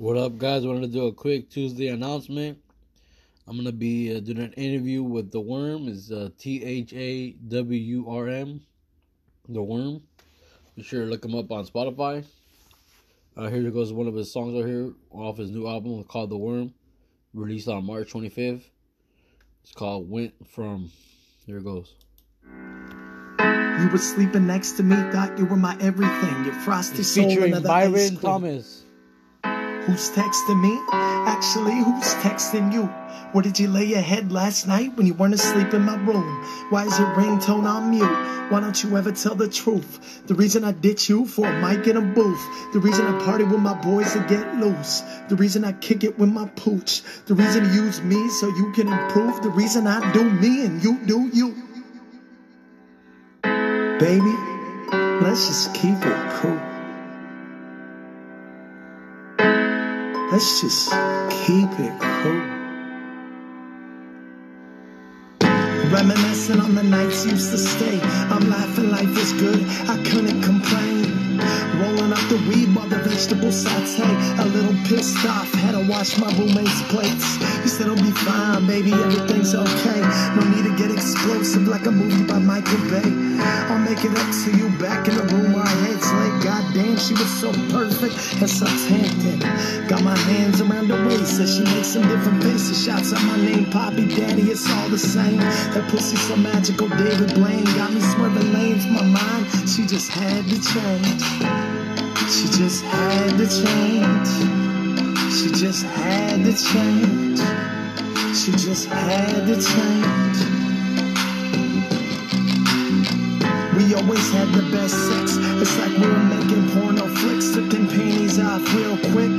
What up, guys? Wanted to do a quick Tuesday announcement. I'm gonna be uh, doing an interview with Tha Wurm. Is uh, T H A W U R M, Tha Wurm. Be sure to look him up on Spotify. Uh, here goes one of his songs right here off his new album called The Worm, released on March 25th. It's called Went From. Here it goes. You were sleeping next to me, thought you were my everything. Your frosty soul, featuring Byron. Thomas. Who's texting me? Actually, who's texting you? Where did you lay your head last night when you weren't asleep in my room? Why is your ringtone on mute? Why don't you ever tell the truth? The reason I ditch you for a mic in a booth. The reason I party with my boys to get loose. The reason I kick it with my pooch. The reason you use me so you can improve. The reason I do me and you do you. Baby, let's just keep it cool. Let's just keep it cool. Reminiscing on the nights used to stay. I'm laughing, life is good. I couldn't complain. Rolling up the weed while the vegetables saute. A little pissed off, had to wash my roommate's plates. He said, I'll be fine, baby, everything's okay. No need to get explosive like a movie by Michael Bay. I'll make it up to you back in the room where our heads lay. Goddamn, she was so perfect and tempting. Got my hands around her waist as she makes some different faces. Shouts out my name, Poppy Daddy, it's all the same. That pussy so magical, David Blaine. Got me swerving lanes, my mind, she just had to change. She just had to change. She just had to change. She just had to change. We always had the best sex. It's like we were making porno flicks, them panties off real quick.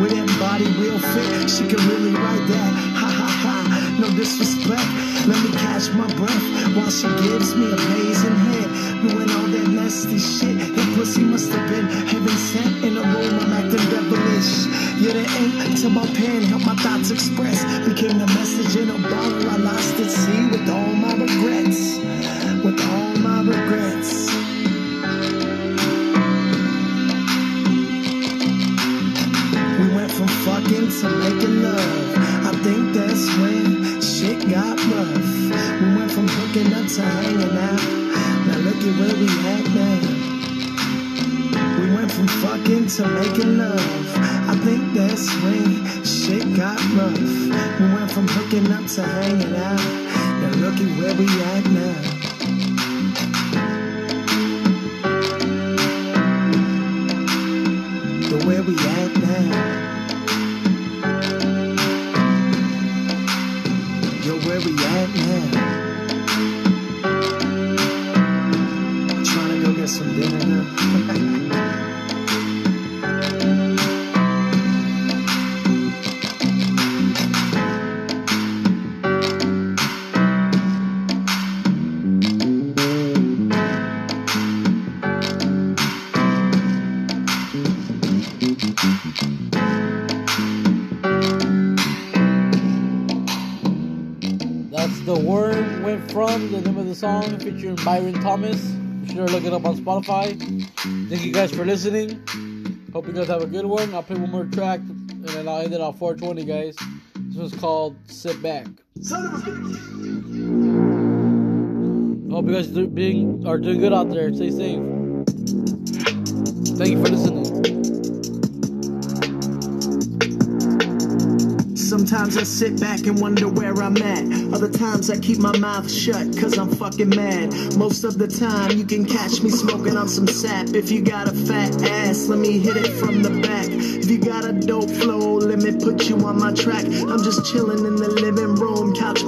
With that body real fit, she could really ride that. Ha ha ha, no disrespect. Let me catch my breath while she gives me a amazing head. Doing all that nasty shit. Pussy must have been heaven sent in a room. I'm acting devilish. Yeah, the ink to my pen helped my thoughts express. Became the message in a bottle. I lost at sea with all my regrets. With all my regrets. We went from fucking to making love. I think that's when shit got rough. We went from hooking up to hanging out. Now look at where we at now. From fucking to making love. I think that's when shit got rough. We went from hooking up to hanging out. Now look at where we at now. The where we at now. Yo, where we at now? Tha Wurm Went From, the name of the song, featuring Byron Thomas. Be sure to look it up on Spotify. Thank you guys for listening. Hope you guys have a good one. I'll play one more track and then I'll end it on 420, guys. This one's called Sit Back. Hope you guys are doing good out there. Stay safe. Thank you for listening. Sometimes I sit back and wonder where I'm at. Other times I keep my mouth shut cause I'm fucking mad. Most of the time you can catch me smoking on some sap. If you got a fat ass, let me hit it from the back. If you got a dope flow, let me put you on my track. I'm just chilling in the living room, couch